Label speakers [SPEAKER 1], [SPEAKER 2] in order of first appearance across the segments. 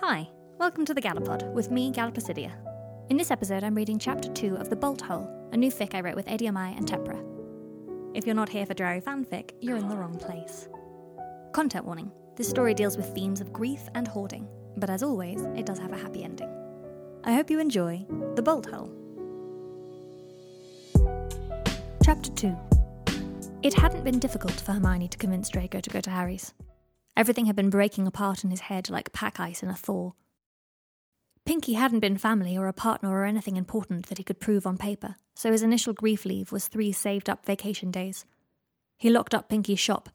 [SPEAKER 1] Hi, welcome to the Gallopod with me, Galla Placidia. In this episode, I'm reading Chapter 2 of The Bolt Hole, a new fic I wrote with Amai and Tepre. If you're not here for Drarry fanfic, you're in the wrong place. Content warning this story deals with themes of grief and hoarding, but as always, it does have a happy ending. I hope you enjoy The Bolt Hole. Chapter 2 It hadn't been difficult for Hermione to convince Draco to go to Harry's. Everything had been breaking apart in his head like pack ice in a thaw. Pinky hadn't been family or a partner or anything important that he could prove on paper, so his initial grief leave was three saved up vacation days. He locked up Pinky's shop.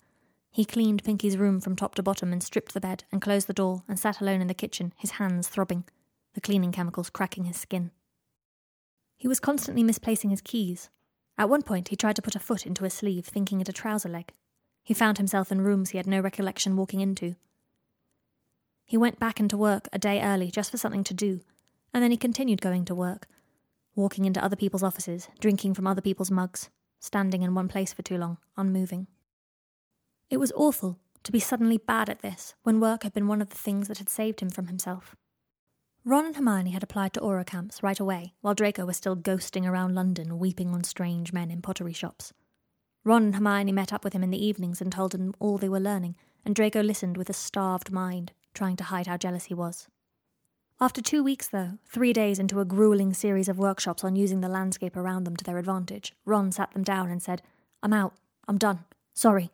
[SPEAKER 1] He cleaned Pinky's room from top to bottom and stripped the bed and closed the door and sat alone in the kitchen, his hands throbbing, the cleaning chemicals cracking his skin. He was constantly misplacing his keys. At one point, he tried to put a foot into a sleeve, thinking it a trouser leg. He found himself in rooms he had no recollection walking into. He went back into work a day early just for something to do, and then he continued going to work, walking into other people's offices, drinking from other people's mugs, standing in one place for too long, unmoving. It was awful to be suddenly bad at this when work had been one of the things that had saved him from himself. Ron and Hermione had applied to Auror camps right away, while Draco was still ghosting around London, weeping on strange men in pottery shops. Ron and Hermione met up with him in the evenings and told him all they were learning, and Draco listened with a starved mind, trying to hide how jealous he was. After two weeks, though, three days into a grueling series of workshops on using the landscape around them to their advantage, Ron sat them down and said, I'm out. I'm done. Sorry.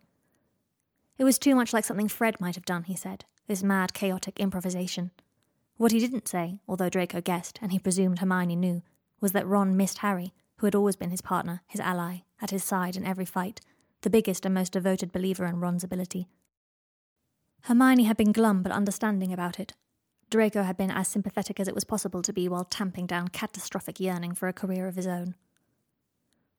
[SPEAKER 1] It was too much like something Fred might have done, he said, this mad, chaotic improvisation. What he didn't say, although Draco guessed, and he presumed Hermione knew, was that Ron missed Harry, who had always been his partner, his ally, at his side in every fight, the biggest and most devoted believer in Ron's ability. Hermione had been glum but understanding about it. Draco had been as sympathetic as it was possible to be while tamping down catastrophic yearning for a career of his own.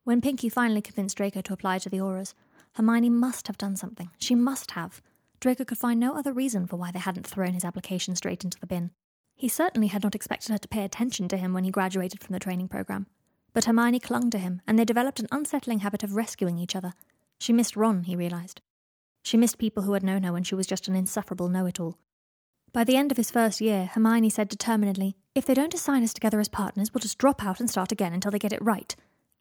[SPEAKER 1] When Pinky finally convinced Draco to apply to the Aurors, Hermione must have done something. She must have. Draco could find no other reason for why they hadn't thrown his application straight into the bin. He certainly had not expected her to pay attention to him when he graduated from the training program. But Hermione clung to him, and they developed an unsettling habit of rescuing each other. She missed Ron, he realized. She missed people who had known her when she was just an insufferable know it all. By the end of his first year, Hermione said determinedly, If they don't assign us together as partners, we'll just drop out and start again until they get it right.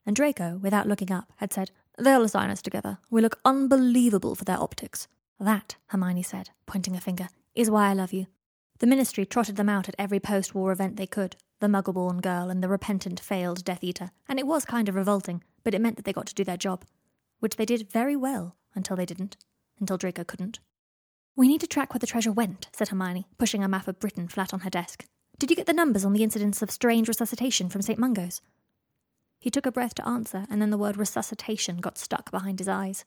[SPEAKER 1] And Draco, without looking up, had said, They'll assign us together. We look unbelievable for their optics. That, Hermione said, pointing a finger, is why I love you. The ministry trotted them out at every post war event they could, the Muggleborn girl and the repentant failed Death Eater, and it was kind of revolting, but it meant that they got to do their job. Which they did very well, until they didn't. Until Draco couldn't. We need to track where the treasure went, said Hermione, pushing a map of Britain flat on her desk. Did you get the numbers on the incidents of strange resuscitation from St. Mungo's? He took a breath to answer, and then the word resuscitation got stuck behind his eyes.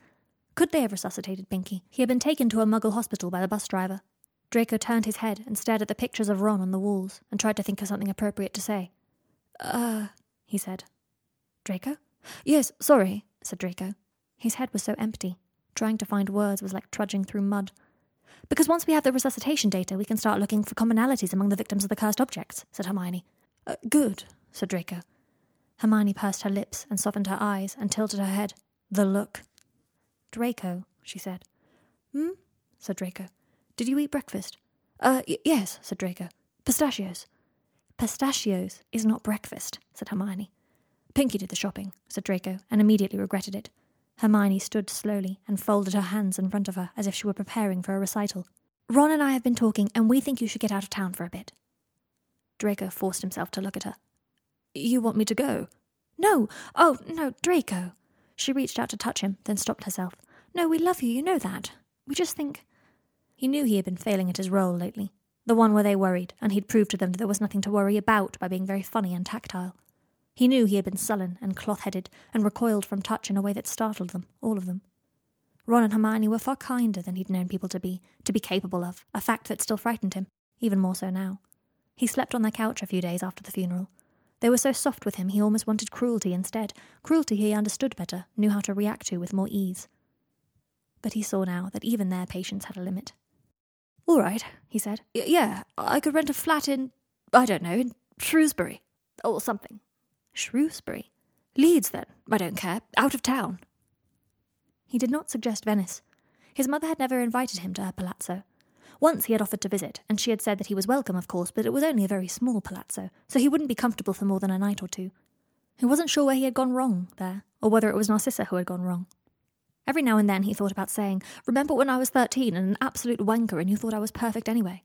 [SPEAKER 1] Could they have resuscitated Pinky? He had been taken to a Muggle hospital by the bus driver. Draco turned his head and stared at the pictures of Ron on the walls and tried to think of something appropriate to say. Uh, he said. Draco? Yes, sorry, said Draco. His head was so empty. Trying to find words was like trudging through mud. Because once we have the resuscitation data, we can start looking for commonalities among the victims of the cursed objects, said Hermione. Uh, good, said Draco. Hermione pursed her lips and softened her eyes and tilted her head. The look. Draco, she said. Hmm? said Draco. Did you eat breakfast? Uh, y- yes, said Draco. Pistachios. Pistachios is not breakfast, said Hermione. Pinky did the shopping, said Draco, and immediately regretted it. Hermione stood slowly and folded her hands in front of her as if she were preparing for a recital. Ron and I have been talking, and we think you should get out of town for a bit. Draco forced himself to look at her. You want me to go? No! Oh, no, Draco! She reached out to touch him, then stopped herself. No, we love you, you know that. We just think. He knew he had been failing at his role lately, the one where they worried, and he'd proved to them that there was nothing to worry about by being very funny and tactile. He knew he had been sullen and cloth headed and recoiled from touch in a way that startled them, all of them. Ron and Hermione were far kinder than he'd known people to be, to be capable of, a fact that still frightened him, even more so now. He slept on their couch a few days after the funeral. They were so soft with him he almost wanted cruelty instead, cruelty he understood better, knew how to react to with more ease. But he saw now that even their patience had a limit. All right, he said. Yeah, I could rent a flat in, I don't know, in Shrewsbury. Or something. Shrewsbury? Leeds, then. I don't care. Out of town. He did not suggest Venice. His mother had never invited him to her palazzo. Once he had offered to visit, and she had said that he was welcome, of course, but it was only a very small palazzo, so he wouldn't be comfortable for more than a night or two. He wasn't sure where he had gone wrong there, or whether it was Narcissa who had gone wrong. Every now and then he thought about saying, Remember when I was 13 and an absolute wanker and you thought I was perfect anyway?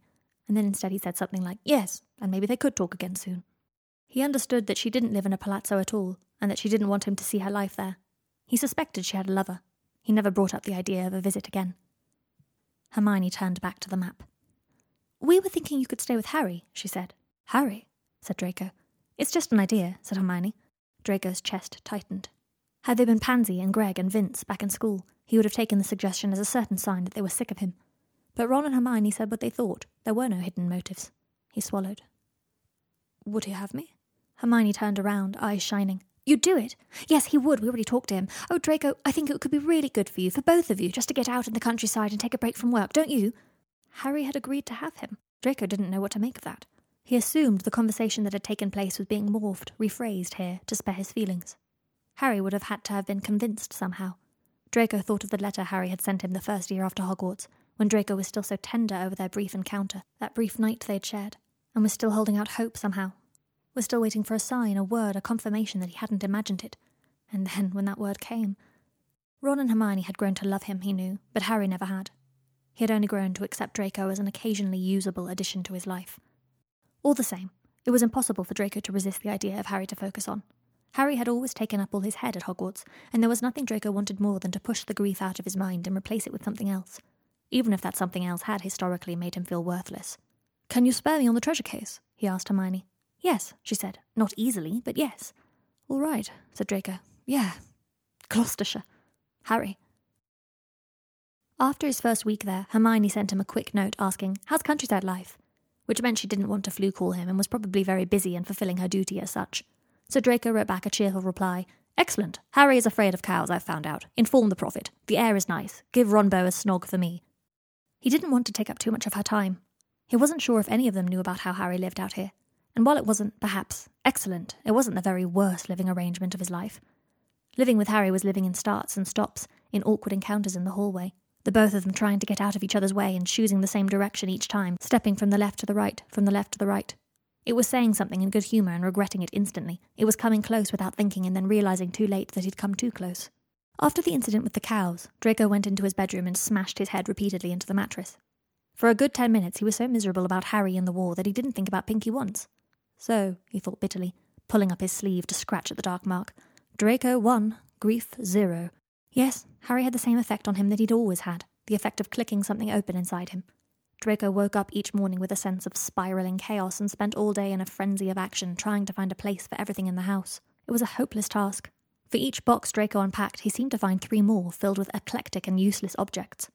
[SPEAKER 1] And then instead he said something like, Yes, and maybe they could talk again soon. He understood that she didn't live in a palazzo at all, and that she didn't want him to see her life there. He suspected she had a lover. He never brought up the idea of a visit again. Hermione turned back to the map. We were thinking you could stay with Harry, she said. Harry, said Draco. It's just an idea, said Hermione. Draco's chest tightened. Had they been Pansy and Greg and Vince back in school, he would have taken the suggestion as a certain sign that they were sick of him. But Ron and Hermione said what they thought. There were no hidden motives. He swallowed. Would he have me? Hermione turned around, eyes shining. You'd do it? Yes, he would. We already talked to him. Oh, Draco, I think it could be really good for you, for both of you, just to get out in the countryside and take a break from work, don't you? Harry had agreed to have him. Draco didn't know what to make of that. He assumed the conversation that had taken place was being morphed, rephrased here, to spare his feelings. Harry would have had to have been convinced somehow. Draco thought of the letter Harry had sent him the first year after Hogwarts, when Draco was still so tender over their brief encounter, that brief night they'd shared, and was still holding out hope somehow, was still waiting for a sign, a word, a confirmation that he hadn't imagined it. And then, when that word came, Ron and Hermione had grown to love him, he knew, but Harry never had. He had only grown to accept Draco as an occasionally usable addition to his life. All the same, it was impossible for Draco to resist the idea of Harry to focus on. Harry had always taken up all his head at Hogwarts, and there was nothing Draco wanted more than to push the grief out of his mind and replace it with something else, even if that something else had historically made him feel worthless. Can you spare me on the treasure case? he asked Hermione. Yes, she said. Not easily, but yes. All right, said Draco. Yeah. Gloucestershire. Harry. After his first week there, Hermione sent him a quick note asking, How's countryside life? Which meant she didn't want to Floo call him and was probably very busy and fulfilling her duty as such. So Draco wrote back a cheerful reply. Excellent. Harry is afraid of cows, I've found out. Inform the prophet. The air is nice. Give Ronbo a snog for me. He didn't want to take up too much of her time. He wasn't sure if any of them knew about how Harry lived out here. And while it wasn't, perhaps, excellent, it wasn't the very worst living arrangement of his life. Living with Harry was living in starts and stops, in awkward encounters in the hallway, the both of them trying to get out of each other's way and choosing the same direction each time, stepping from the left to the right, from the left to the right. It was saying something in good humour and regretting it instantly. It was coming close without thinking and then realising too late that he'd come too close. After the incident with the cows, Draco went into his bedroom and smashed his head repeatedly into the mattress. For a good ten minutes, he was so miserable about Harry and the war that he didn't think about Pinky once. So, he thought bitterly, pulling up his sleeve to scratch at the dark mark, Draco one, grief zero. Yes, Harry had the same effect on him that he'd always had the effect of clicking something open inside him. Draco woke up each morning with a sense of spiraling chaos and spent all day in a frenzy of action trying to find a place for everything in the house. It was a hopeless task. For each box Draco unpacked, he seemed to find three more filled with eclectic and useless objects.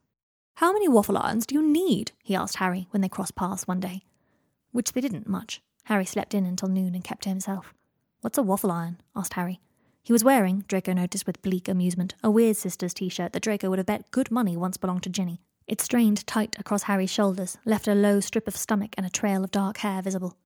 [SPEAKER 1] How many waffle irons do you need? he asked Harry when they crossed paths one day. Which they didn't much. Harry slept in until noon and kept to himself. What's a waffle iron? asked Harry. He was wearing, Draco noticed with bleak amusement, a Weird Sisters t shirt that Draco would have bet good money once belonged to Ginny. It strained tight across Harry's shoulders, left a low strip of stomach and a trail of dark hair visible.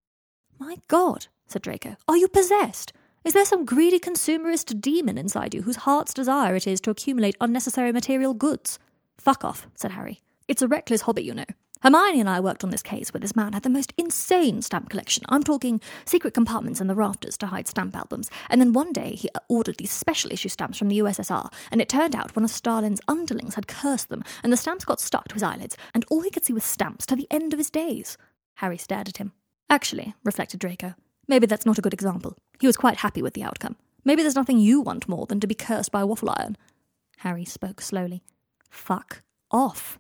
[SPEAKER 1] My God, said Draco, are you possessed? Is there some greedy consumerist demon inside you whose heart's desire it is to accumulate unnecessary material goods? Fuck off, said Harry. It's a reckless hobby, you know. Hermione and I worked on this case where this man had the most insane stamp collection. I'm talking secret compartments in the rafters to hide stamp albums. And then one day he ordered these special issue stamps from the USSR, and it turned out one of Stalin's underlings had cursed them, and the stamps got stuck to his eyelids, and all he could see was stamps to the end of his days. Harry stared at him. Actually, reflected Draco, maybe that's not a good example. He was quite happy with the outcome. Maybe there's nothing you want more than to be cursed by a waffle iron. Harry spoke slowly. Fuck off.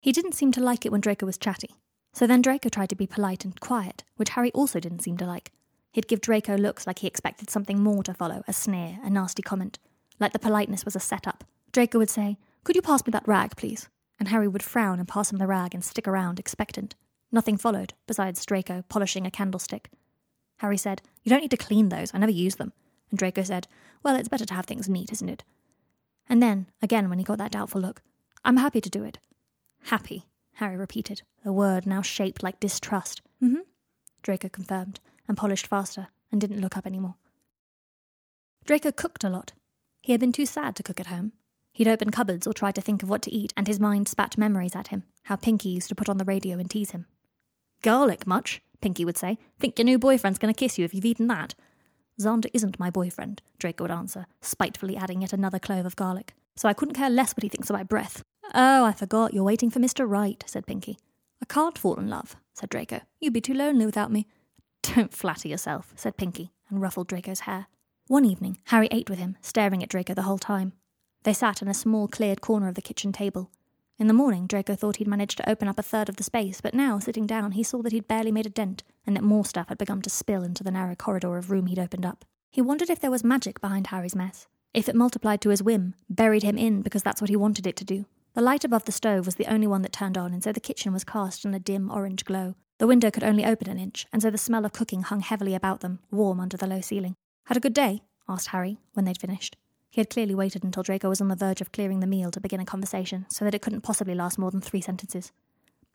[SPEAKER 1] He didn't seem to like it when Draco was chatty. So then Draco tried to be polite and quiet, which Harry also didn't seem to like. He'd give Draco looks like he expected something more to follow a sneer, a nasty comment. Like the politeness was a setup. Draco would say, Could you pass me that rag, please? And Harry would frown and pass him the rag and stick around, expectant. Nothing followed, besides Draco polishing a candlestick. Harry said, You don't need to clean those, I never use them. And Draco said, Well, it's better to have things neat, isn't it? And then, again, when he got that doubtful look, I'm happy to do it. Happy, Harry repeated, the word now shaped like distrust. Mm hmm, Draco confirmed, and polished faster, and didn't look up any more. Draco cooked a lot. He had been too sad to cook at home. He'd open cupboards or try to think of what to eat, and his mind spat memories at him, how Pinky used to put on the radio and tease him. Garlic much? Pinky would say. Think your new boyfriend's going to kiss you if you've eaten that? Xander isn't my boyfriend, Draco would answer, spitefully adding yet another clove of garlic. So I couldn't care less what he thinks of my breath. Oh, I forgot, you're waiting for Mr. Right, said Pinky. I can't fall in love, said Draco. You'd be too lonely without me. Don't flatter yourself, said Pinky, and ruffled Draco's hair. One evening, Harry ate with him, staring at Draco the whole time. They sat in a small cleared corner of the kitchen table. In the morning, Draco thought he'd managed to open up a third of the space, but now, sitting down, he saw that he'd barely made a dent, and that more stuff had begun to spill into the narrow corridor of room he'd opened up. He wondered if there was magic behind Harry's mess, if it multiplied to his whim, buried him in because that's what he wanted it to do. The light above the stove was the only one that turned on, and so the kitchen was cast in a dim orange glow. The window could only open an inch, and so the smell of cooking hung heavily about them, warm under the low ceiling. Had a good day? asked Harry, when they'd finished. He had clearly waited until Draco was on the verge of clearing the meal to begin a conversation, so that it couldn't possibly last more than three sentences.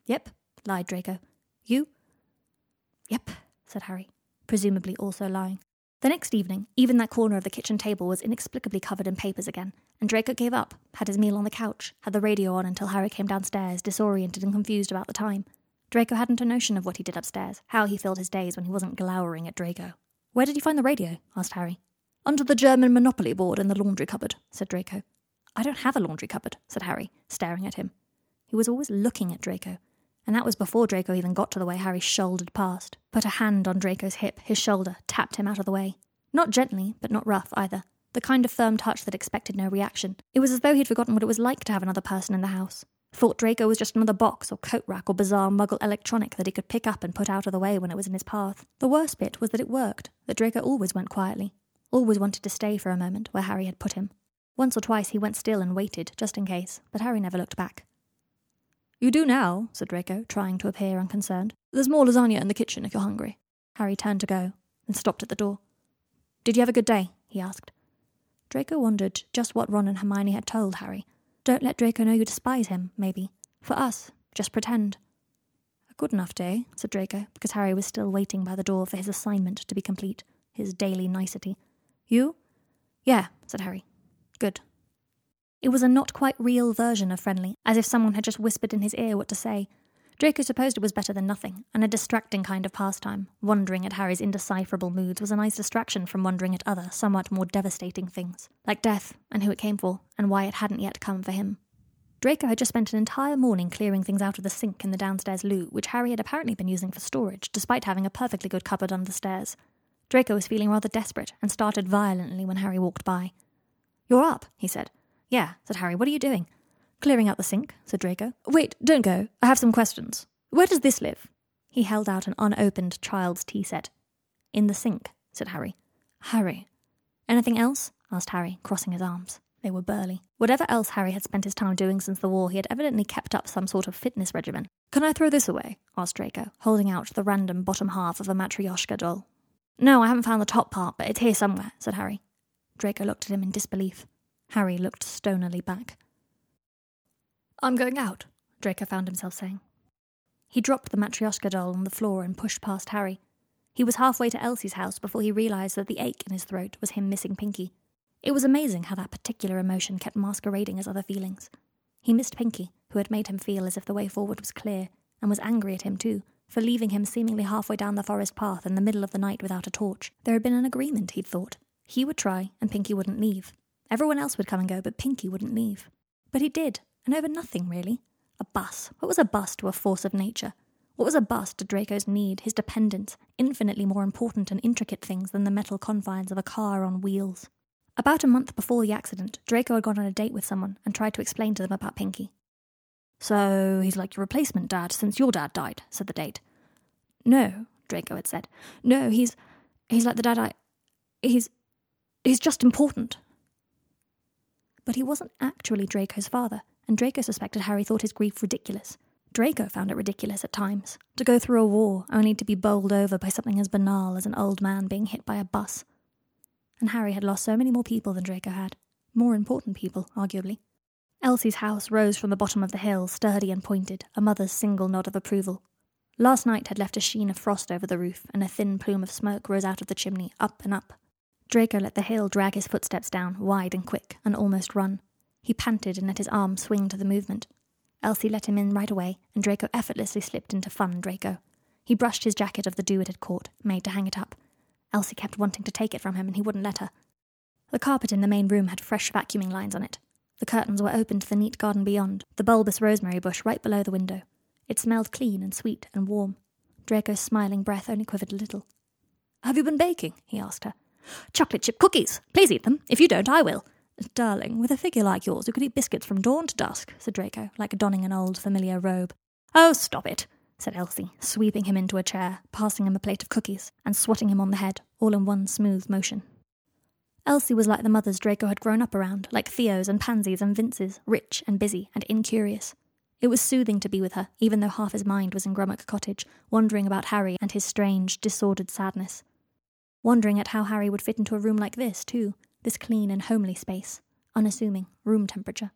[SPEAKER 1] Yep, lied Draco. You? Yep, said Harry, presumably also lying. The next evening, even that corner of the kitchen table was inexplicably covered in papers again, and Draco gave up, had his meal on the couch, had the radio on until Harry came downstairs, disoriented and confused about the time. Draco hadn't a notion of what he did upstairs, how he filled his days when he wasn't glowering at Draco. Where did you find the radio? asked Harry. Under the German Monopoly board in the laundry cupboard, said Draco. I don't have a laundry cupboard, said Harry, staring at him. He was always looking at Draco, and that was before Draco even got to the way Harry shouldered past, put a hand on Draco's hip, his shoulder, tapped him out of the way. Not gently, but not rough either. The kind of firm touch that expected no reaction. It was as though he'd forgotten what it was like to have another person in the house. Thought Draco was just another box or coat rack or bizarre muggle electronic that he could pick up and put out of the way when it was in his path. The worst bit was that it worked, that Draco always went quietly, always wanted to stay for a moment where Harry had put him. Once or twice he went still and waited, just in case, but Harry never looked back. You do now, said Draco, trying to appear unconcerned. There's more lasagna in the kitchen if you're hungry. Harry turned to go, and stopped at the door. Did you have a good day? he asked. Draco wondered just what Ron and Hermione had told Harry. Don't let Draco know you despise him, maybe. For us, just pretend. A good enough day, said Draco, because Harry was still waiting by the door for his assignment to be complete, his daily nicety. You? Yeah, said Harry. Good. It was a not quite real version of friendly, as if someone had just whispered in his ear what to say. Draco supposed it was better than nothing, and a distracting kind of pastime. Wondering at Harry's indecipherable moods was a nice distraction from wondering at other, somewhat more devastating things, like death, and who it came for, and why it hadn't yet come for him. Draco had just spent an entire morning clearing things out of the sink in the downstairs loo, which Harry had apparently been using for storage, despite having a perfectly good cupboard under the stairs. Draco was feeling rather desperate and started violently when Harry walked by. You're up, he said. Yeah, said Harry. What are you doing? Clearing out the sink, said Draco. Wait, don't go. I have some questions. Where does this live? He held out an unopened child's tea set. In the sink, said Harry. Harry. Anything else? asked Harry, crossing his arms. They were burly. Whatever else Harry had spent his time doing since the war, he had evidently kept up some sort of fitness regimen. Can I throw this away? asked Draco, holding out the random bottom half of a Matryoshka doll. No, I haven't found the top part, but it's here somewhere, said Harry. Draco looked at him in disbelief. Harry looked stonily back. I'm going out, Draco found himself saying. He dropped the Matryoshka doll on the floor and pushed past Harry. He was halfway to Elsie's house before he realized that the ache in his throat was him missing Pinky. It was amazing how that particular emotion kept masquerading as other feelings. He missed Pinky, who had made him feel as if the way forward was clear, and was angry at him too, for leaving him seemingly halfway down the forest path in the middle of the night without a torch. There had been an agreement, he'd thought. He would try, and Pinky wouldn't leave. Everyone else would come and go, but Pinky wouldn't leave. But he did, and over nothing, really. A bus. What was a bus to a force of nature? What was a bus to Draco's need, his dependence, infinitely more important and intricate things than the metal confines of a car on wheels? About a month before the accident, Draco had gone on a date with someone and tried to explain to them about Pinky. So he's like your replacement dad since your dad died, said the date. No, Draco had said. No, he's he's like the dad I he's he's just important. But he wasn't actually Draco's father, and Draco suspected Harry thought his grief ridiculous. Draco found it ridiculous at times to go through a war only to be bowled over by something as banal as an old man being hit by a bus. And Harry had lost so many more people than Draco had. More important people, arguably. Elsie's house rose from the bottom of the hill, sturdy and pointed, a mother's single nod of approval. Last night had left a sheen of frost over the roof, and a thin plume of smoke rose out of the chimney, up and up. Draco let the hill drag his footsteps down, wide and quick, and almost run. He panted and let his arm swing to the movement. Elsie let him in right away, and Draco effortlessly slipped into fun Draco. He brushed his jacket of the dew it had caught, made to hang it up. Elsie kept wanting to take it from him, and he wouldn't let her. The carpet in the main room had fresh vacuuming lines on it. The curtains were open to the neat garden beyond, the bulbous rosemary bush right below the window. It smelled clean and sweet and warm. Draco's smiling breath only quivered a little. Have you been baking? he asked her. Chocolate chip cookies. Please eat them. If you don't, I will. Darling, with a figure like yours, you could eat biscuits from dawn to dusk, said Draco, like donning an old familiar robe. Oh, stop it, said Elsie, sweeping him into a chair, passing him a plate of cookies, and swatting him on the head, all in one smooth motion. Elsie was like the mothers Draco had grown up around, like Theo's and Pansy's and Vince's, rich and busy and incurious. It was soothing to be with her, even though half his mind was in Grummock Cottage, wondering about Harry and his strange, disordered sadness. Wondering at how Harry would fit into a room like this, too, this clean and homely space, unassuming, room temperature.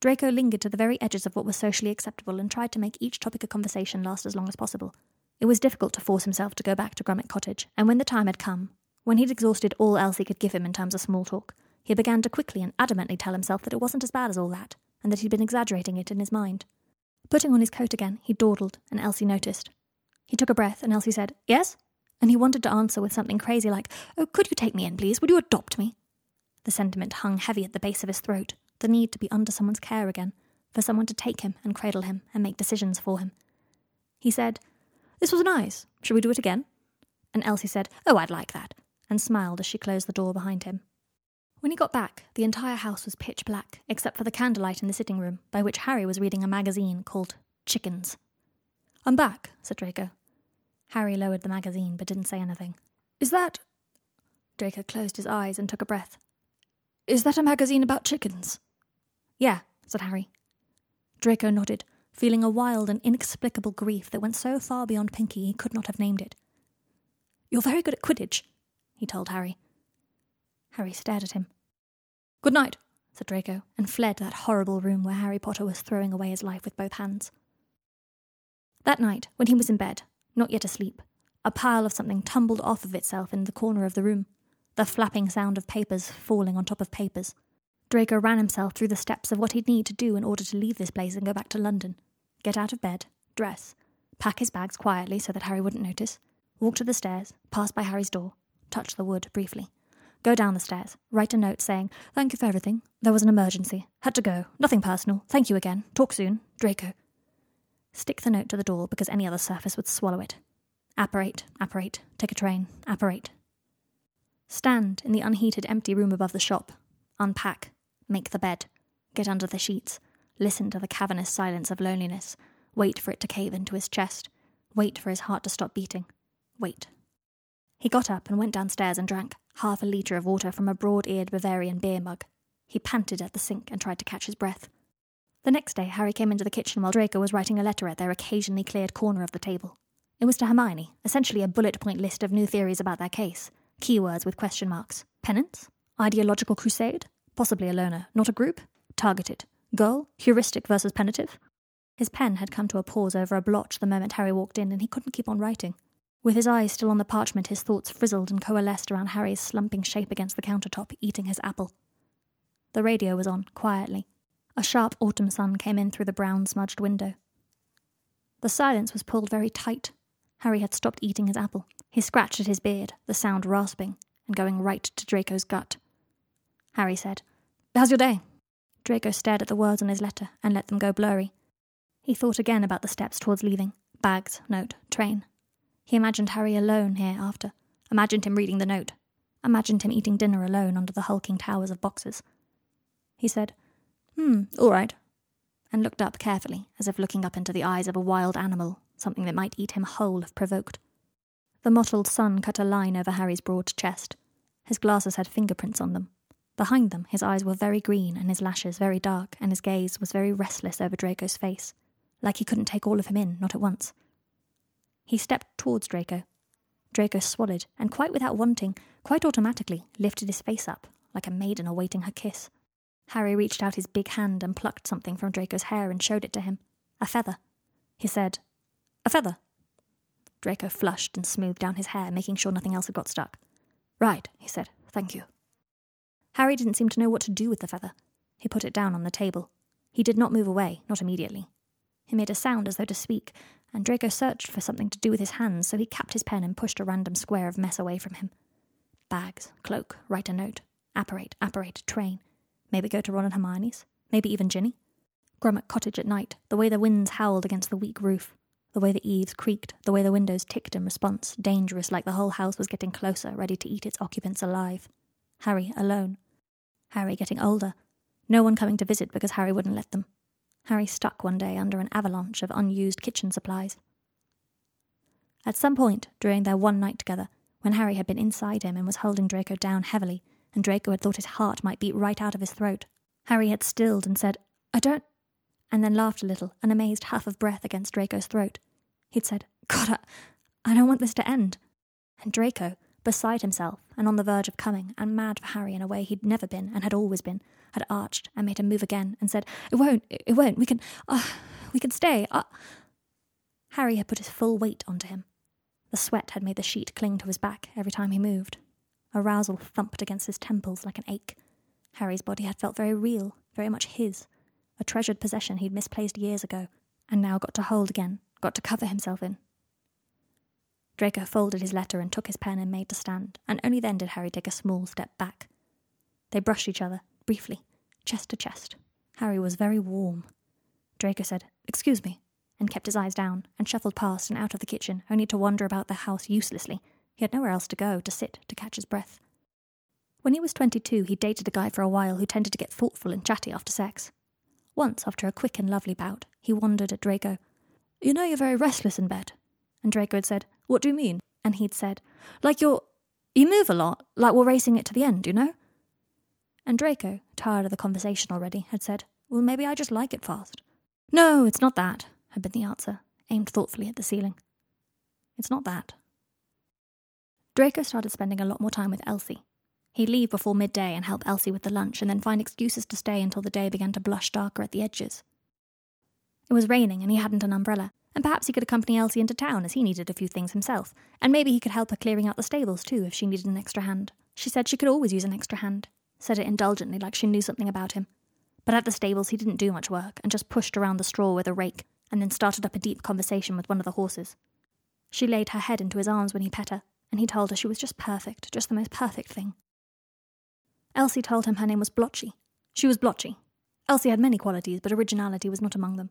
[SPEAKER 1] Draco lingered to the very edges of what was socially acceptable and tried to make each topic of conversation last as long as possible. It was difficult to force himself to go back to Grummock Cottage, and when the time had come, when he'd exhausted all Elsie could give him in terms of small talk, he began to quickly and adamantly tell himself that it wasn't as bad as all that, and that he'd been exaggerating it in his mind. Putting on his coat again, he dawdled, and Elsie noticed. He took a breath, and Elsie said, Yes? And he wanted to answer with something crazy like, Oh, could you take me in, please? Would you adopt me? The sentiment hung heavy at the base of his throat, the need to be under someone's care again, for someone to take him and cradle him and make decisions for him. He said, This was nice. Shall we do it again? And Elsie said, Oh, I'd like that and smiled as she closed the door behind him. When he got back, the entire house was pitch black, except for the candlelight in the sitting room, by which Harry was reading a magazine called Chickens. I'm back, said Draco. Harry lowered the magazine but didn't say anything. Is that. Draco closed his eyes and took a breath. Is that a magazine about chickens? Yeah, said Harry. Draco nodded, feeling a wild and inexplicable grief that went so far beyond Pinky he could not have named it. You're very good at Quidditch, he told Harry. Harry stared at him. Good night, said Draco, and fled that horrible room where Harry Potter was throwing away his life with both hands. That night, when he was in bed, not yet asleep, a pile of something tumbled off of itself in the corner of the room, the flapping sound of papers falling on top of papers. Draco ran himself through the steps of what he'd need to do in order to leave this place and go back to London. Get out of bed, dress, pack his bags quietly so that Harry wouldn't notice, walk to the stairs, pass by Harry's door, touch the wood briefly. Go down the stairs, write a note saying, Thank you for everything. There was an emergency. Had to go. Nothing personal. Thank you again. Talk soon. Draco. Stick the note to the door because any other surface would swallow it. Apparate, apparate, take a train, apparate. Stand in the unheated empty room above the shop. Unpack. Make the bed. Get under the sheets. Listen to the cavernous silence of loneliness. Wait for it to cave into his chest. Wait for his heart to stop beating. Wait. He got up and went downstairs and drank half a litre of water from a broad eared Bavarian beer mug. He panted at the sink and tried to catch his breath. The next day, Harry came into the kitchen while Draco was writing a letter at their occasionally cleared corner of the table. It was to Hermione, essentially a bullet point list of new theories about their case, keywords with question marks. Penance? Ideological crusade? Possibly a loner, not a group? Targeted. Goal? Heuristic versus penitive? His pen had come to a pause over a blotch the moment Harry walked in, and he couldn't keep on writing. With his eyes still on the parchment, his thoughts frizzled and coalesced around Harry's slumping shape against the countertop, eating his apple. The radio was on, quietly. A sharp autumn sun came in through the brown smudged window. The silence was pulled very tight. Harry had stopped eating his apple. He scratched at his beard, the sound rasping and going right to Draco's gut. Harry said, How's your day? Draco stared at the words on his letter and let them go blurry. He thought again about the steps towards leaving bags, note, train. He imagined Harry alone here after, imagined him reading the note, imagined him eating dinner alone under the hulking towers of boxes. He said, Hmm, all right, and looked up carefully, as if looking up into the eyes of a wild animal, something that might eat him whole if provoked. The mottled sun cut a line over Harry's broad chest. His glasses had fingerprints on them. Behind them, his eyes were very green and his lashes very dark, and his gaze was very restless over Draco's face, like he couldn't take all of him in, not at once. He stepped towards Draco. Draco swallowed, and quite without wanting, quite automatically, lifted his face up, like a maiden awaiting her kiss. Harry reached out his big hand and plucked something from Draco's hair and showed it to him. A feather. He said, A feather. Draco flushed and smoothed down his hair, making sure nothing else had got stuck. Right, he said. Thank you. Harry didn't seem to know what to do with the feather. He put it down on the table. He did not move away, not immediately. He made a sound as though to speak, and Draco searched for something to do with his hands, so he capped his pen and pushed a random square of mess away from him. Bags, cloak, write a note, apparate, apparate, train. Maybe go to Ron and Hermione's, maybe even Ginny. Grummet Cottage at night, the way the winds howled against the weak roof, the way the eaves creaked, the way the windows ticked in response, dangerous like the whole house was getting closer, ready to eat its occupants alive. Harry alone. Harry getting older. No one coming to visit because Harry wouldn't let them. Harry stuck one day under an avalanche of unused kitchen supplies. At some point during their one night together, when Harry had been inside him and was holding Draco down heavily, and Draco had thought his heart might beat right out of his throat, Harry had stilled and said, I don't and then laughed a little, an amazed huff of breath against Draco's throat. He'd said, God, I, I don't want this to end. And Draco, beside himself and on the verge of coming, and mad for Harry in a way he'd never been and had always been, had arched and made him move again and said, It won't, it won't, we can, uh, we can stay. Uh. Harry had put his full weight onto him. The sweat had made the sheet cling to his back every time he moved. Arousal thumped against his temples like an ache. Harry's body had felt very real, very much his a treasured possession he'd misplaced years ago, and now got to hold again, got to cover himself in. Draco folded his letter and took his pen and made to stand, and only then did Harry take a small step back. They brushed each other, briefly, chest to chest. Harry was very warm. Draco said, Excuse me, and kept his eyes down, and shuffled past and out of the kitchen, only to wander about the house uselessly. He had nowhere else to go, to sit, to catch his breath. When he was twenty two, he dated a guy for a while who tended to get thoughtful and chatty after sex. Once, after a quick and lovely bout, he wondered at Draco, You know you're very restless in bed. And Draco had said, What do you mean? And he'd said, Like you're. You move a lot, like we're racing it to the end, you know? And Draco, tired of the conversation already, had said, Well, maybe I just like it fast. No, it's not that, had been the answer, aimed thoughtfully at the ceiling. It's not that. Draco started spending a lot more time with Elsie, He'd leave before midday and help Elsie with the lunch, and then find excuses to stay until the day began to blush darker at the edges. It was raining, and he hadn't an umbrella, and perhaps he could accompany Elsie into town as he needed a few things himself, and maybe he could help her clearing out the stables too if she needed an extra hand. She said she could always use an extra hand, said it indulgently like she knew something about him. But at the stables he didn't do much work, and just pushed around the straw with a rake, and then started up a deep conversation with one of the horses. She laid her head into his arms when he pet her, and he told her she was just perfect, just the most perfect thing. Elsie told him her name was Blotchy. She was blotchy. Elsie had many qualities, but originality was not among them.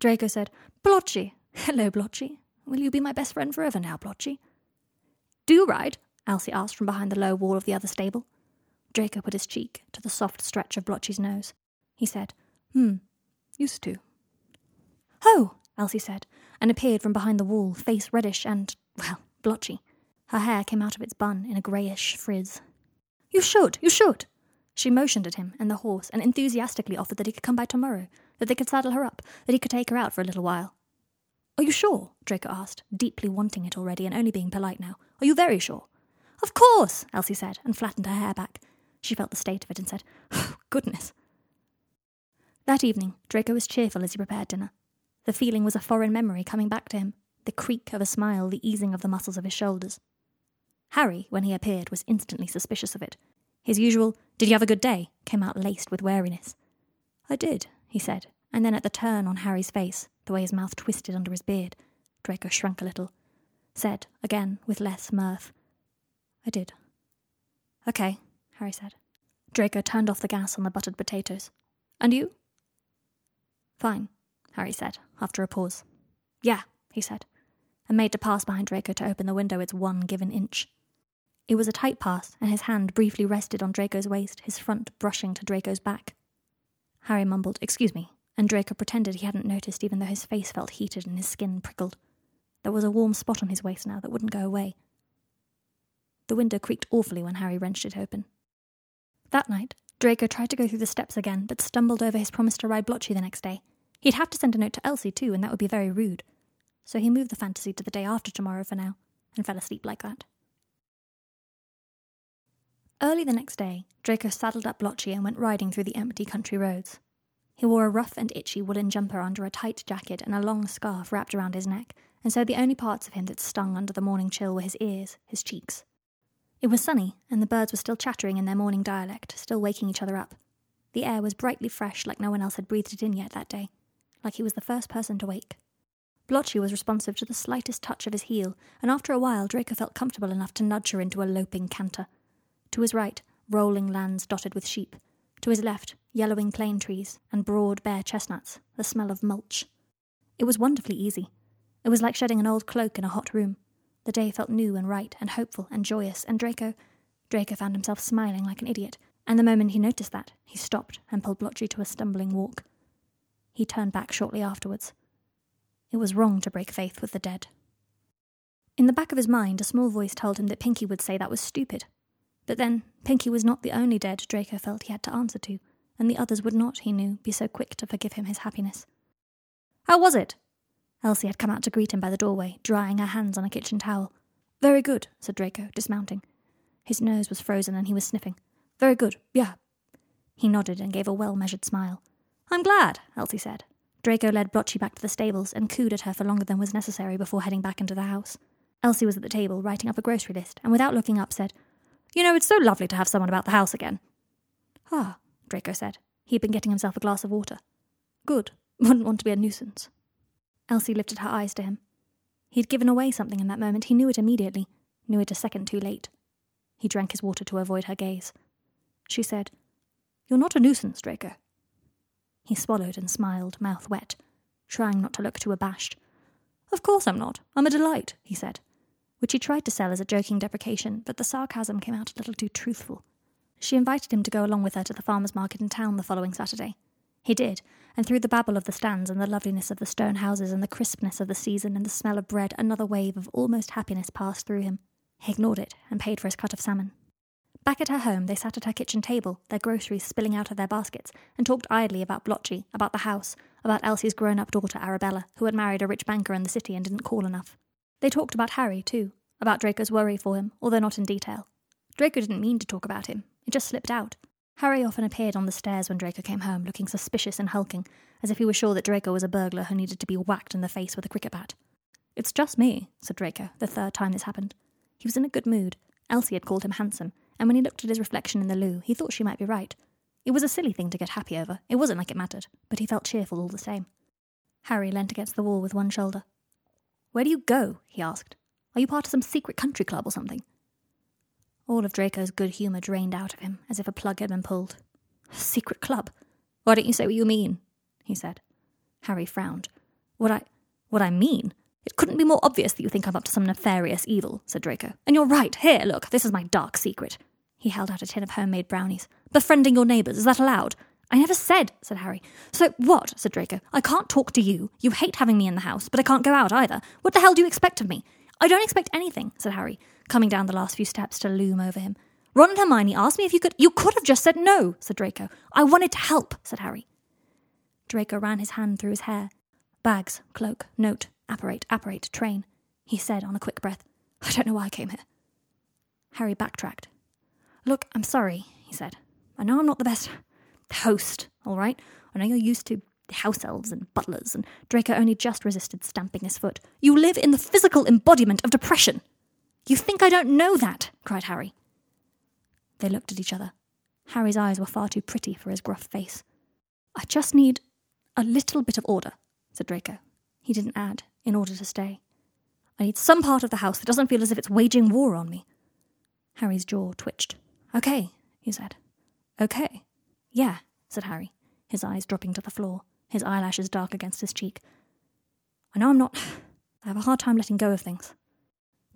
[SPEAKER 1] Draco said, Blotchy. Hello, Blotchy. Will you be my best friend forever now, Blotchy? Do you ride? Elsie asked from behind the low wall of the other stable. Draco put his cheek to the soft stretch of Blotchy's nose. He said, Hmm, used to. Oh, Elsie said, and appeared from behind the wall, face reddish and, well, blotchy. Her hair came out of its bun in a greyish frizz. You should, you should. She motioned at him and the horse and enthusiastically offered that he could come by tomorrow, that they could saddle her up, that he could take her out for a little while. Are you sure? Draco asked, deeply wanting it already and only being polite now. Are you very sure? Of course, Elsie said, and flattened her hair back. She felt the state of it and said, oh, Goodness. That evening, Draco was cheerful as he prepared dinner. The feeling was a foreign memory coming back to him the creak of a smile, the easing of the muscles of his shoulders. Harry, when he appeared, was instantly suspicious of it. His usual, Did you have a good day? came out laced with wariness. I did, he said, and then at the turn on Harry's face, the way his mouth twisted under his beard, Draco shrunk a little. Said, again, with less mirth, I did. Okay, Harry said. Draco turned off the gas on the buttered potatoes. And you? Fine, Harry said, after a pause. Yeah, he said, and made to pass behind Draco to open the window its one given inch. It was a tight pass, and his hand briefly rested on Draco's waist, his front brushing to Draco's back. Harry mumbled, Excuse me, and Draco pretended he hadn't noticed, even though his face felt heated and his skin prickled. There was a warm spot on his waist now that wouldn't go away. The window creaked awfully when Harry wrenched it open. That night, Draco tried to go through the steps again, but stumbled over his promise to ride Blotchy the next day. He'd have to send a note to Elsie, too, and that would be very rude. So he moved the fantasy to the day after tomorrow for now, and fell asleep like that. Early the next day, Draco saddled up Blotchy and went riding through the empty country roads. He wore a rough and itchy woolen jumper under a tight jacket and a long scarf wrapped around his neck, and so the only parts of him that stung under the morning chill were his ears, his cheeks. It was sunny, and the birds were still chattering in their morning dialect, still waking each other up. The air was brightly fresh, like no one else had breathed it in yet that day, like he was the first person to wake. Blotchy was responsive to the slightest touch of his heel, and after a while Draco felt comfortable enough to nudge her into a loping canter. To his right, rolling lands dotted with sheep. To his left, yellowing plane trees and broad bare chestnuts, the smell of mulch. It was wonderfully easy. It was like shedding an old cloak in a hot room. The day felt new and right and hopeful and joyous, and Draco. Draco found himself smiling like an idiot, and the moment he noticed that, he stopped and pulled Blotchy to a stumbling walk. He turned back shortly afterwards. It was wrong to break faith with the dead. In the back of his mind, a small voice told him that Pinky would say that was stupid. But then, Pinky was not the only dead Draco felt he had to answer to, and the others would not, he knew, be so quick to forgive him his happiness. How was it? Elsie had come out to greet him by the doorway, drying her hands on a kitchen towel. Very good, said Draco, dismounting. His nose was frozen and he was sniffing. Very good, yeah. He nodded and gave a well measured smile. I'm glad, Elsie said. Draco led Blotchy back to the stables and cooed at her for longer than was necessary before heading back into the house. Elsie was at the table, writing up a grocery list, and without looking up said, You know, it's so lovely to have someone about the house again. Ah, Draco said. He had been getting himself a glass of water. Good. Wouldn't want to be a nuisance. Elsie lifted her eyes to him. He had given away something in that moment. He knew it immediately, knew it a second too late. He drank his water to avoid her gaze. She said, You're not a nuisance, Draco. He swallowed and smiled, mouth wet, trying not to look too abashed. Of course I'm not. I'm a delight, he said, which he tried to sell as a joking deprecation, but the sarcasm came out a little too truthful. She invited him to go along with her to the farmer's market in town the following Saturday. He did, and through the babble of the stands and the loveliness of the stone houses and the crispness of the season and the smell of bread, another wave of almost happiness passed through him. He ignored it and paid for his cut of salmon. Back at her home, they sat at her kitchen table, their groceries spilling out of their baskets, and talked idly about Blotchy, about the house, about Elsie's grown up daughter Arabella, who had married a rich banker in the city and didn't call enough. They talked about Harry, too, about Draco's worry for him, although not in detail. Draco didn't mean to talk about him, it just slipped out. Harry often appeared on the stairs when Draco came home, looking suspicious and hulking, as if he were sure that Draco was a burglar who needed to be whacked in the face with a cricket bat. It's just me, said Draco, the third time this happened. He was in a good mood. Elsie had called him handsome, and when he looked at his reflection in the loo, he thought she might be right. It was a silly thing to get happy over. It wasn't like it mattered, but he felt cheerful all the same. Harry leant against the wall with one shoulder. Where do you go? he asked. Are you part of some secret country club or something? All of Draco's good humour drained out of him, as if a plug had been pulled. A Secret club? Why don't you say what you mean? he said. Harry frowned. What I what I mean? It couldn't be more obvious that you think I'm up to some nefarious evil, said Draco. And you're right. Here, look, this is my dark secret. He held out a tin of homemade brownies. Befriending your neighbours, is that allowed? I never said, said Harry. So what? said Draco. I can't talk to you. You hate having me in the house, but I can't go out either. What the hell do you expect of me? I don't expect anything, said Harry, coming down the last few steps to loom over him. Ron and Hermione asked me if you could. You could have just said no, said Draco. I wanted to help, said Harry. Draco ran his hand through his hair. Bags, cloak, note, apparate, apparate, train, he said on a quick breath. I don't know why I came here. Harry backtracked. Look, I'm sorry, he said. I know I'm not the best host, all right? I know you're used to house elves and butlers, and Draco only just resisted stamping his foot. You live in the physical embodiment of depression. You think I don't know that? cried Harry. They looked at each other. Harry's eyes were far too pretty for his gruff face. I just need a little bit of order, said Draco. He didn't add, in order to stay. I need some part of the house that doesn't feel as if it's waging war on me. Harry's jaw twitched. Okay, he said. Okay. Yeah, said Harry, his eyes dropping to the floor, his eyelashes dark against his cheek. I know I'm not. I have a hard time letting go of things.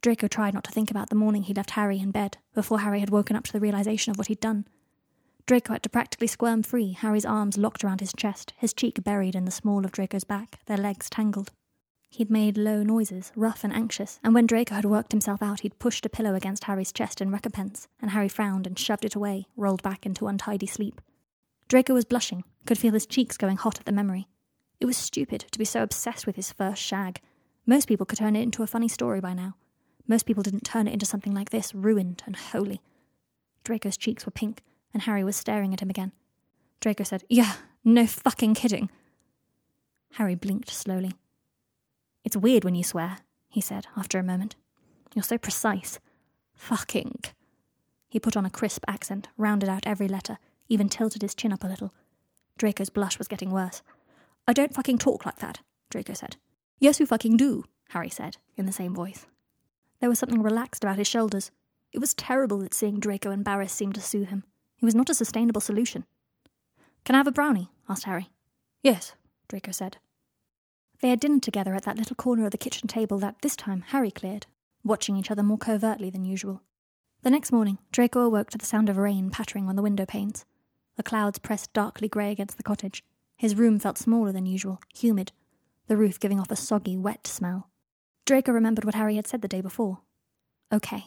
[SPEAKER 1] Draco tried not to think about the morning he left Harry in bed, before Harry had woken up to the realization of what he'd done. Draco had to practically squirm free, Harry's arms locked around his chest, his cheek buried in the small of Draco's back, their legs tangled. He'd made low noises, rough and anxious, and when Draco had worked himself out, he'd pushed a pillow against Harry's chest in recompense, and Harry frowned and shoved it away, rolled back into untidy sleep. Draco was blushing, could feel his cheeks going hot at the memory. It was stupid to be so obsessed with his first shag. Most people could turn it into a funny story by now. Most people didn't turn it into something like this, ruined and holy. Draco's cheeks were pink, and Harry was staring at him again. Draco said, Yeah, no fucking kidding. Harry blinked slowly. It's weird when you swear, he said after a moment. You're so precise. Fucking. He put on a crisp accent, rounded out every letter, even tilted his chin up a little. Draco's blush was getting worse. I don't fucking talk like that, Draco said. Yes, you fucking do, Harry said, in the same voice. There was something relaxed about his shoulders. It was terrible that seeing Draco embarrassed seemed to soothe him. It was not a sustainable solution. Can I have a brownie? asked Harry. Yes, Draco said. They had dinner together at that little corner of the kitchen table that this time Harry cleared, watching each other more covertly than usual. The next morning, Draco awoke to the sound of rain pattering on the window panes. The clouds pressed darkly grey against the cottage. His room felt smaller than usual, humid, the roof giving off a soggy, wet smell. Draco remembered what Harry had said the day before. Okay.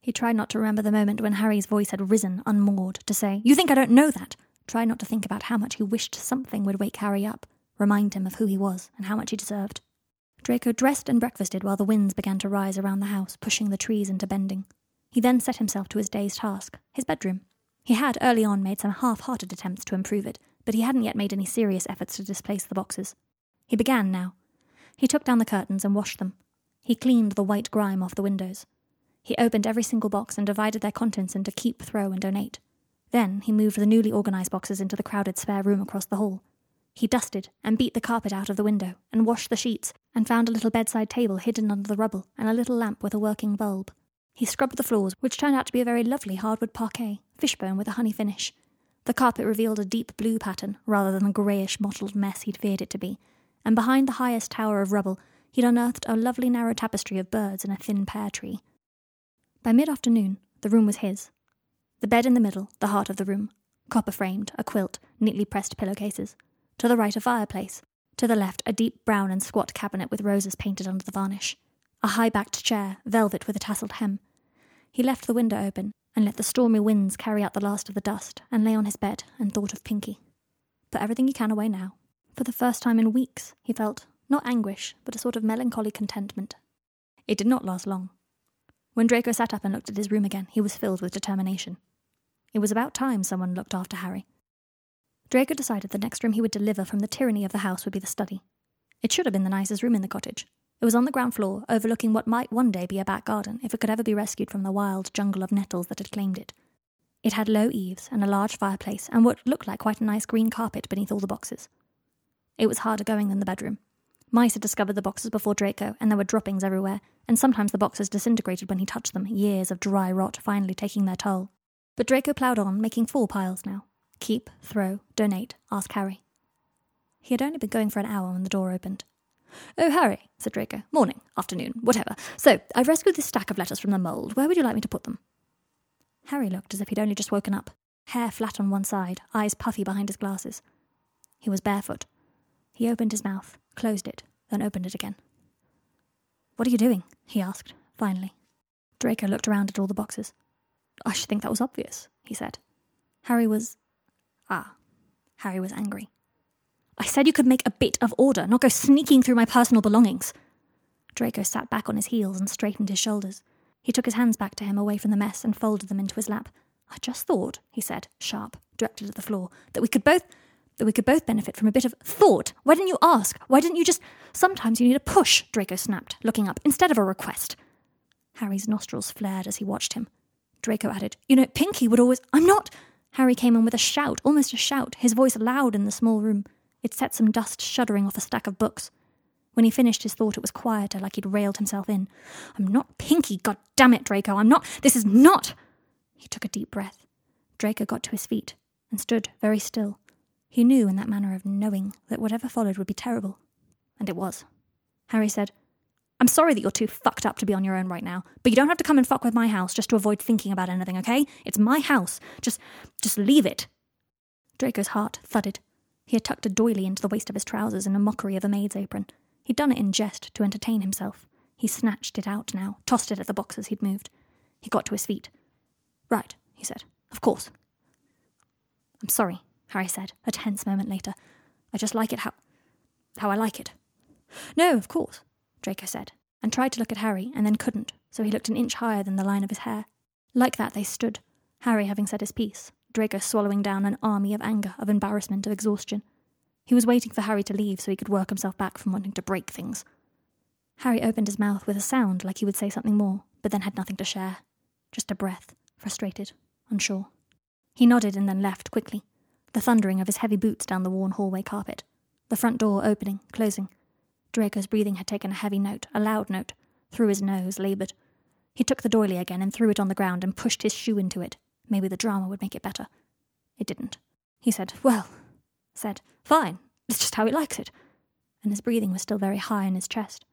[SPEAKER 1] He tried not to remember the moment when Harry's voice had risen, unmoored, to say, You think I don't know that? Tried not to think about how much he wished something would wake Harry up, remind him of who he was and how much he deserved. Draco dressed and breakfasted while the winds began to rise around the house, pushing the trees into bending. He then set himself to his day's task, his bedroom. He had early on made some half hearted attempts to improve it, but he hadn't yet made any serious efforts to displace the boxes. He began now. He took down the curtains and washed them. He cleaned the white grime off the windows. He opened every single box and divided their contents into keep, throw, and donate. Then he moved the newly organized boxes into the crowded spare room across the hall. He dusted and beat the carpet out of the window and washed the sheets and found a little bedside table hidden under the rubble and a little lamp with a working bulb. He scrubbed the floors, which turned out to be a very lovely hardwood parquet, fishbone with a honey finish. The carpet revealed a deep blue pattern rather than the greyish mottled mess he'd feared it to be, and behind the highest tower of rubble he'd unearthed a lovely narrow tapestry of birds and a thin pear tree. By mid afternoon, the room was his. The bed in the middle, the heart of the room, copper framed, a quilt, neatly pressed pillowcases. To the right, a fireplace. To the left, a deep brown and squat cabinet with roses painted under the varnish. A high backed chair, velvet with a tasselled hem. He left the window open and let the stormy winds carry out the last of the dust and lay on his bed and thought of Pinky. Put everything you can away now. For the first time in weeks, he felt not anguish, but a sort of melancholy contentment. It did not last long. When Draco sat up and looked at his room again, he was filled with determination. It was about time someone looked after Harry. Draco decided the next room he would deliver from the tyranny of the house would be the study. It should have been the nicest room in the cottage. It was on the ground floor, overlooking what might one day be a back garden if it could ever be rescued from the wild jungle of nettles that had claimed it. It had low eaves and a large fireplace and what looked like quite a nice green carpet beneath all the boxes. It was harder going than the bedroom. Mice had discovered the boxes before Draco, and there were droppings everywhere, and sometimes the boxes disintegrated when he touched them, years of dry rot finally taking their toll. But Draco ploughed on, making four piles now. Keep, throw, donate, ask Harry. He had only been going for an hour when the door opened. Oh, Harry, said Draco. Morning, afternoon, whatever. So, I've rescued this stack of letters from the mould. Where would you like me to put them? Harry looked as if he'd only just woken up, hair flat on one side, eyes puffy behind his glasses. He was barefoot. He opened his mouth, closed it, then opened it again. What are you doing? he asked, finally. Draco looked around at all the boxes. I should think that was obvious, he said. Harry was Ah. Harry was angry. I said you could make a bit of order, not go sneaking through my personal belongings. Draco sat back on his heels and straightened his shoulders. He took his hands back to him away from the mess and folded them into his lap. I just thought, he said, sharp, directed at the floor, that we could both that we could both benefit from a bit of thought. Why didn't you ask? Why didn't you just sometimes you need a push, Draco snapped, looking up, instead of a request. Harry's nostrils flared as he watched him. Draco added, You know, Pinky would always I'm not Harry came in with a shout, almost a shout, his voice loud in the small room. It set some dust shuddering off a stack of books. When he finished his thought, it was quieter, like he'd railed himself in. I'm not Pinky, god damn it, Draco. I'm not. This is not. He took a deep breath. Draco got to his feet and stood very still. He knew, in that manner of knowing, that whatever followed would be terrible. And it was. Harry said, I'm sorry that you're too fucked up to be on your own right now, but you don't have to come and fuck with my house just to avoid thinking about anything, okay? It's my house. Just just leave it. Draco's heart thudded. He had tucked a doily into the waist of his trousers in a mockery of a maid's apron. He'd done it in jest to entertain himself. He snatched it out now, tossed it at the boxes he'd moved. He got to his feet. Right, he said. Of course. I'm sorry, Harry said, a tense moment later. I just like it how how I like it. No, of course. Draco said, and tried to look at Harry, and then couldn't, so he looked an inch higher than the line of his hair. Like that they stood, Harry having said his piece, Draco swallowing down an army of anger, of embarrassment, of exhaustion. He was waiting for Harry to leave so he could work himself back from wanting to break things. Harry opened his mouth with a sound like he would say something more, but then had nothing to share. Just a breath, frustrated, unsure. He nodded and then left quickly, the thundering of his heavy boots down the worn hallway carpet, the front door opening, closing. Draco's breathing had taken a heavy note, a loud note, through his nose, laboured. He took the doily again and threw it on the ground and pushed his shoe into it. Maybe the drama would make it better. It didn't. He said, Well, said, Fine, it's just how he likes it. And his breathing was still very high in his chest.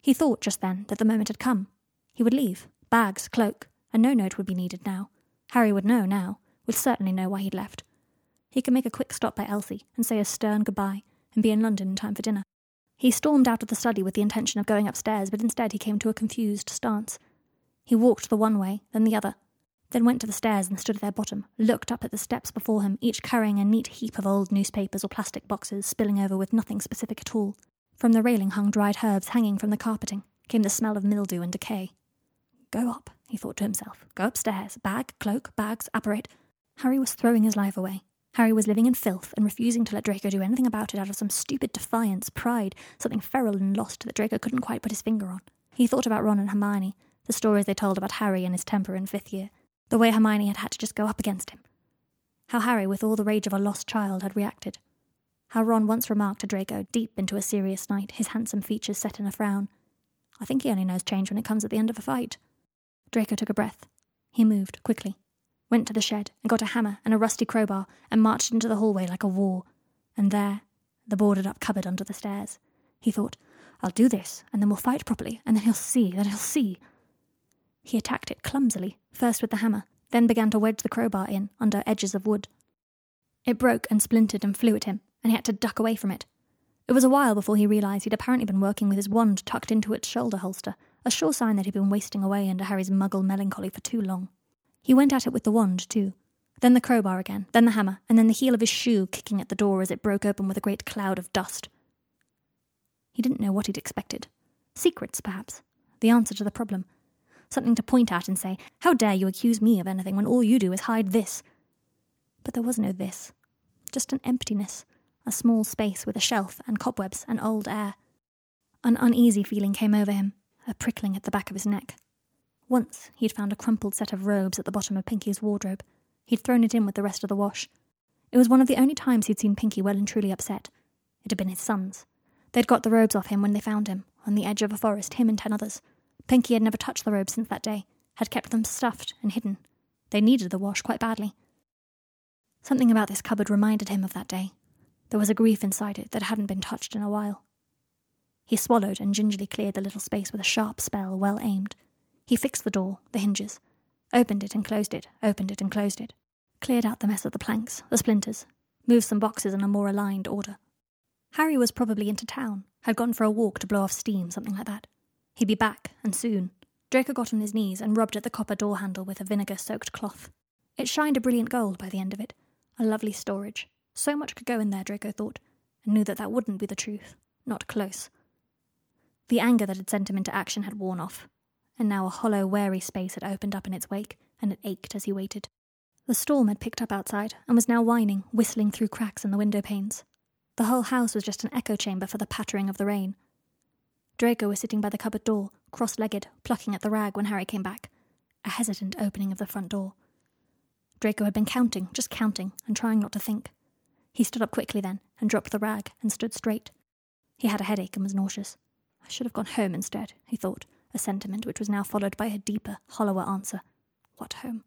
[SPEAKER 1] He thought just then that the moment had come. He would leave, bags, cloak, and no note would be needed now. Harry would know now, would certainly know why he'd left. He could make a quick stop by Elsie and say a stern goodbye and be in London in time for dinner. He stormed out of the study with the intention of going upstairs, but instead he came to a confused stance. He walked the one way, then the other, then went to the stairs and stood at their bottom, looked up at the steps before him, each carrying a neat heap of old newspapers or plastic boxes spilling over with nothing specific at all. From the railing hung dried herbs hanging from the carpeting, came the smell of mildew and decay. Go up, he thought to himself. Go upstairs. Bag, cloak, bags, apparate. Harry was throwing his life away. Harry was living in filth and refusing to let Draco do anything about it out of some stupid defiance, pride, something feral and lost that Draco couldn't quite put his finger on. He thought about Ron and Hermione, the stories they told about Harry and his temper in fifth year, the way Hermione had had to just go up against him. How Harry, with all the rage of a lost child, had reacted. How Ron once remarked to Draco, deep into a serious night, his handsome features set in a frown. I think he only knows change when it comes at the end of a fight. Draco took a breath. He moved, quickly, went to the shed and got a hammer and a rusty crowbar and marched into the hallway like a war. And there, the boarded up cupboard under the stairs. He thought, I'll do this, and then we'll fight properly, and then he'll see, then he'll see. He attacked it clumsily, first with the hammer, then began to wedge the crowbar in under edges of wood. It broke and splintered and flew at him, and he had to duck away from it. It was a while before he realized he'd apparently been working with his wand tucked into its shoulder holster, a sure sign that he'd been wasting away under Harry's muggle melancholy for too long. He went at it with the wand, too. Then the crowbar again, then the hammer, and then the heel of his shoe kicking at the door as it broke open with a great cloud of dust. He didn't know what he'd expected. Secrets, perhaps. The answer to the problem something to point at and say, How dare you accuse me of anything when all you do is hide this? But there was no this, just an emptiness, a small space with a shelf and cobwebs and old air. An uneasy feeling came over him, a prickling at the back of his neck. Once he'd found a crumpled set of robes at the bottom of Pinky's wardrobe. He'd thrown it in with the rest of the wash. It was one of the only times he'd seen Pinky well and truly upset. It had been his sons. They'd got the robes off him when they found him, on the edge of a forest, him and ten others. Pinky had never touched the robes since that day, had kept them stuffed and hidden. They needed the wash quite badly. Something about this cupboard reminded him of that day. There was a grief inside it that hadn't been touched in a while. He swallowed and gingerly cleared the little space with a sharp spell, well aimed. He fixed the door, the hinges, opened it and closed it, opened it and closed it, cleared out the mess of the planks, the splinters, moved some boxes in a more aligned order. Harry was probably into town, had gone for a walk to blow off steam, something like that. He'd be back, and soon. Draco got on his knees and rubbed at the copper door handle with a vinegar soaked cloth. It shined a brilliant gold by the end of it. A lovely storage. So much could go in there, Draco thought, and knew that that wouldn't be the truth. Not close. The anger that had sent him into action had worn off, and now a hollow, wary space had opened up in its wake, and it ached as he waited. The storm had picked up outside and was now whining, whistling through cracks in the window panes. The whole house was just an echo chamber for the pattering of the rain, Draco was sitting by the cupboard door, cross legged, plucking at the rag when Harry came back. A hesitant opening of the front door. Draco had been counting, just counting, and trying not to think. He stood up quickly then, and dropped the rag, and stood straight. He had a headache and was nauseous. I should have gone home instead, he thought, a sentiment which was now followed by a deeper, hollower answer. What home?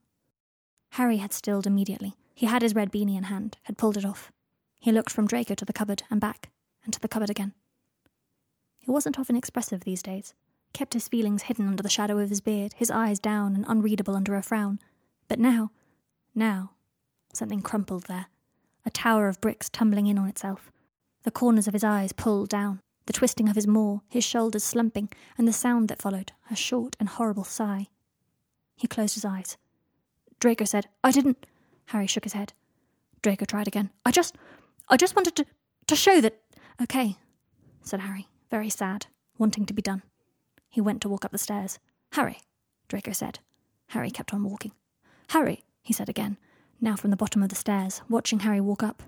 [SPEAKER 1] Harry had stilled immediately. He had his red beanie in hand, had pulled it off. He looked from Draco to the cupboard and back, and to the cupboard again. He wasn't often expressive these days, kept his feelings hidden under the shadow of his beard, his eyes down and unreadable under a frown. But now, now, something crumpled there, a tower of bricks tumbling in on itself, the corners of his eyes pulled down, the twisting of his maw, his shoulders slumping, and the sound that followed, a short and horrible sigh. He closed his eyes. Draco said, I didn't. Harry shook his head. Draco tried again. I just. I just wanted to. to show that. Okay, said Harry very sad, wanting to be done. He went to walk up the stairs. Harry, Draco said. Harry kept on walking. Harry, he said again, now from the bottom of the stairs, watching Harry walk up.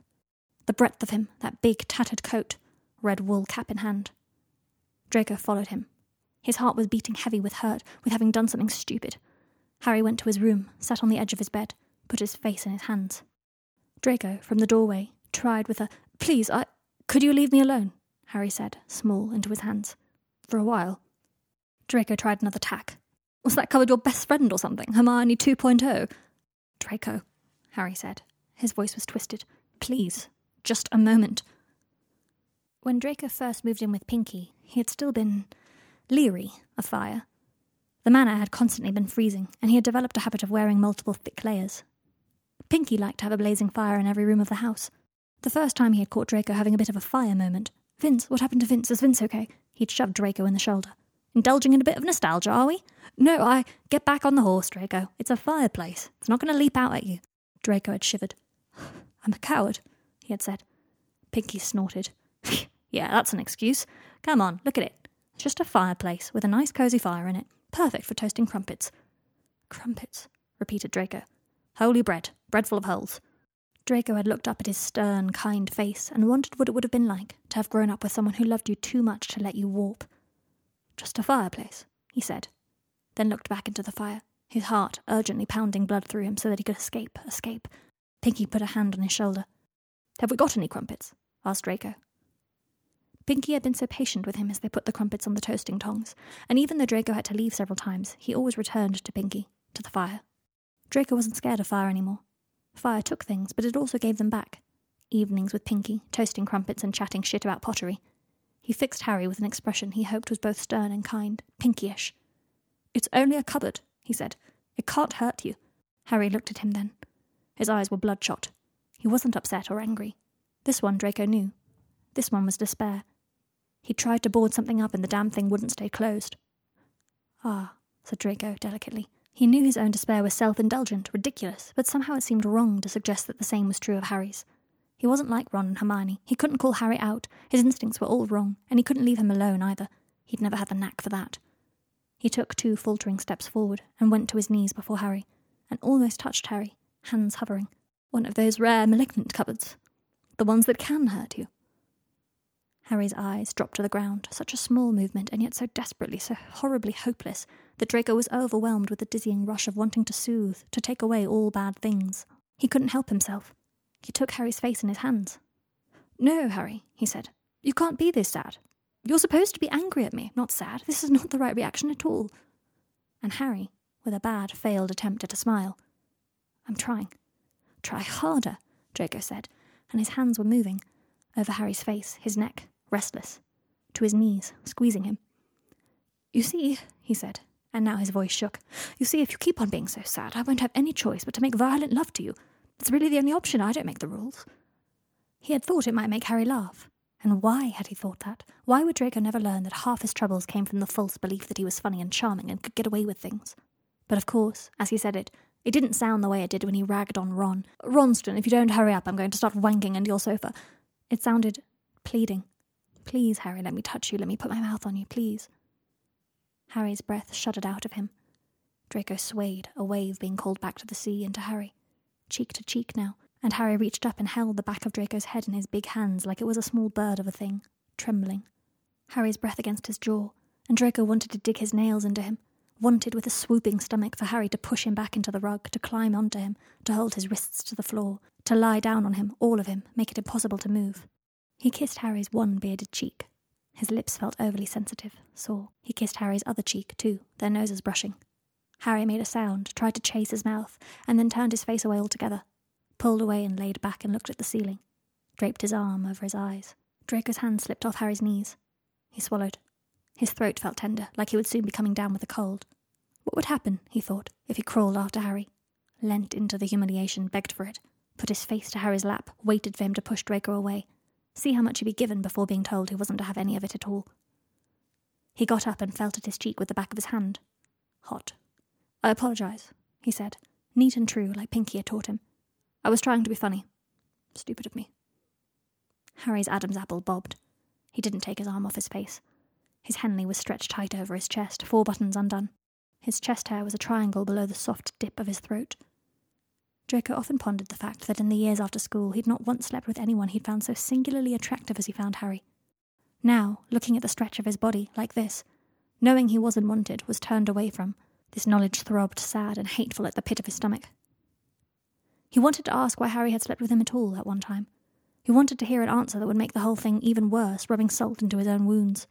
[SPEAKER 1] The breadth of him, that big tattered coat, red wool cap in hand. Draco followed him. His heart was beating heavy with hurt, with having done something stupid. Harry went to his room, sat on the edge of his bed, put his face in his hands. Draco, from the doorway, tried with a, Please, I. Could you leave me alone? Harry said, small, into his hands. For a while. Draco tried another tack. Was that cupboard your best friend or something? Hermione 2.0? Draco, Harry said. His voice was twisted. Please, just a moment. When Draco first moved in with Pinky, he had still been leery of fire. The manor had constantly been freezing, and he had developed a habit of wearing multiple thick layers. Pinky liked to have a blazing fire in every room of the house. The first time he had caught Draco having a bit of a fire moment, Vince, what happened to Vince? Is Vince okay? He'd shoved Draco in the shoulder. Indulging in a bit of nostalgia, are we? No, I. Get back on the horse, Draco. It's a fireplace. It's not going to leap out at you. Draco had shivered. I'm a coward, he had said. Pinky snorted. yeah, that's an excuse. Come on, look at it. It's just a fireplace with a nice cosy fire in it. Perfect for toasting crumpets. Crumpets, repeated Draco. Holy bread, bread full of holes. Draco had looked up at his stern, kind face and wondered what it would have been like to have grown up with someone who loved you too much to let you warp. Just a fireplace, he said, then looked back into the fire, his heart urgently pounding blood through him so that he could escape, escape. Pinky put a hand on his shoulder. Have we got any crumpets? asked Draco. Pinky had been so patient with him as they put the crumpets on the toasting tongs, and even though Draco had to leave several times, he always returned to Pinky, to the fire. Draco wasn't scared of fire anymore. Fire took things, but it also gave them back. Evenings with Pinky, toasting crumpets and chatting shit about pottery. He fixed Harry with an expression he hoped was both stern and kind, Pinkyish. It's only a cupboard, he said. It can't hurt you. Harry looked at him then. His eyes were bloodshot. He wasn't upset or angry. This one Draco knew. This one was despair. He tried to board something up and the damn thing wouldn't stay closed. Ah, said Draco delicately. He knew his own despair was self indulgent, ridiculous, but somehow it seemed wrong to suggest that the same was true of Harry's. He wasn't like Ron and Hermione. He couldn't call Harry out. His instincts were all wrong, and he couldn't leave him alone either. He'd never had the knack for that. He took two faltering steps forward and went to his knees before Harry, and almost touched Harry, hands hovering. One of those rare malignant cupboards. The ones that can hurt you. Harry's eyes dropped to the ground, such a small movement, and yet so desperately, so horribly hopeless, that Draco was overwhelmed with the dizzying rush of wanting to soothe, to take away all bad things. He couldn't help himself. He took Harry's face in his hands. No, Harry, he said. You can't be this sad. You're supposed to be angry at me, not sad. This is not the right reaction at all. And Harry, with a bad, failed attempt at a smile. I'm trying. Try harder, Draco said, and his hands were moving over Harry's face, his neck, restless, to his knees, squeezing him. You see, he said, and now his voice shook. You see, if you keep on being so sad, I won't have any choice but to make violent love to you. It's really the only option. I don't make the rules. He had thought it might make Harry laugh. And why had he thought that? Why would Draco never learn that half his troubles came from the false belief that he was funny and charming and could get away with things? But of course, as he said it, it didn't sound the way it did when he ragged on Ron. Ronston, if you don't hurry up, I'm going to start wanking into your sofa. It sounded pleading. Please, Harry, let me touch you. Let me put my mouth on you, please. Harry's breath shuddered out of him. Draco swayed, a wave being called back to the sea and to Harry. Cheek to cheek now, and Harry reached up and held the back of Draco's head in his big hands like it was a small bird of a thing, trembling. Harry's breath against his jaw, and Draco wanted to dig his nails into him, wanted with a swooping stomach for Harry to push him back into the rug, to climb onto him, to hold his wrists to the floor, to lie down on him, all of him, make it impossible to move. He kissed Harry's one bearded cheek. His lips felt overly sensitive, sore. He kissed Harry's other cheek, too, their noses brushing. Harry made a sound, tried to chase his mouth, and then turned his face away altogether, pulled away and laid back and looked at the ceiling, draped his arm over his eyes. Draco's hand slipped off Harry's knees. He swallowed. His throat felt tender, like he would soon be coming down with a cold. What would happen, he thought, if he crawled after Harry? Leant into the humiliation, begged for it, put his face to Harry's lap, waited for him to push Draco away, see how much he'd be given before being told he wasn't to have any of it at all. He got up and felt at his cheek with the back of his hand. Hot. I apologize, he said, neat and true, like Pinky had taught him. I was trying to be funny. Stupid of me. Harry's Adam's apple bobbed. He didn't take his arm off his face. His Henley was stretched tight over his chest, four buttons undone. His chest hair was a triangle below the soft dip of his throat. Draco often pondered the fact that in the years after school he'd not once slept with anyone he'd found so singularly attractive as he found Harry. Now, looking at the stretch of his body, like this, knowing he wasn't wanted, was turned away from, This knowledge throbbed sad and hateful at the pit of his stomach. He wanted to ask why Harry had slept with him at all at one time. He wanted to hear an answer that would make the whole thing even worse, rubbing salt into his own wounds.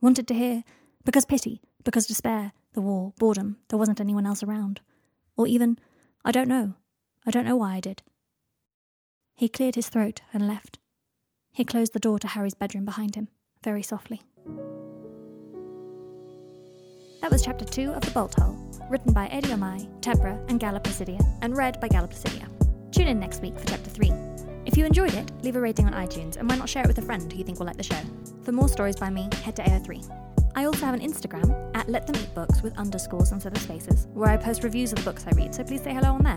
[SPEAKER 1] Wanted to hear, because pity, because despair, the war, boredom, there wasn't anyone else around. Or even, I don't know. I don't know why I did. He cleared his throat and left. He closed the door to Harry's bedroom behind him, very softly. That was chapter 2 of The Bolthole, written by Eddie Omai, Tepre, and Galla Placidia, and read by Galla Placidia. Tune in next week for chapter 3. If you enjoyed it, leave a rating on iTunes, and why not share it with a friend who you think will like the show? For more stories by me, head to AO3. I also have an Instagram at Let Them Eat Books with underscores instead of spaces, where I post reviews of the books I read, so please say hello on there.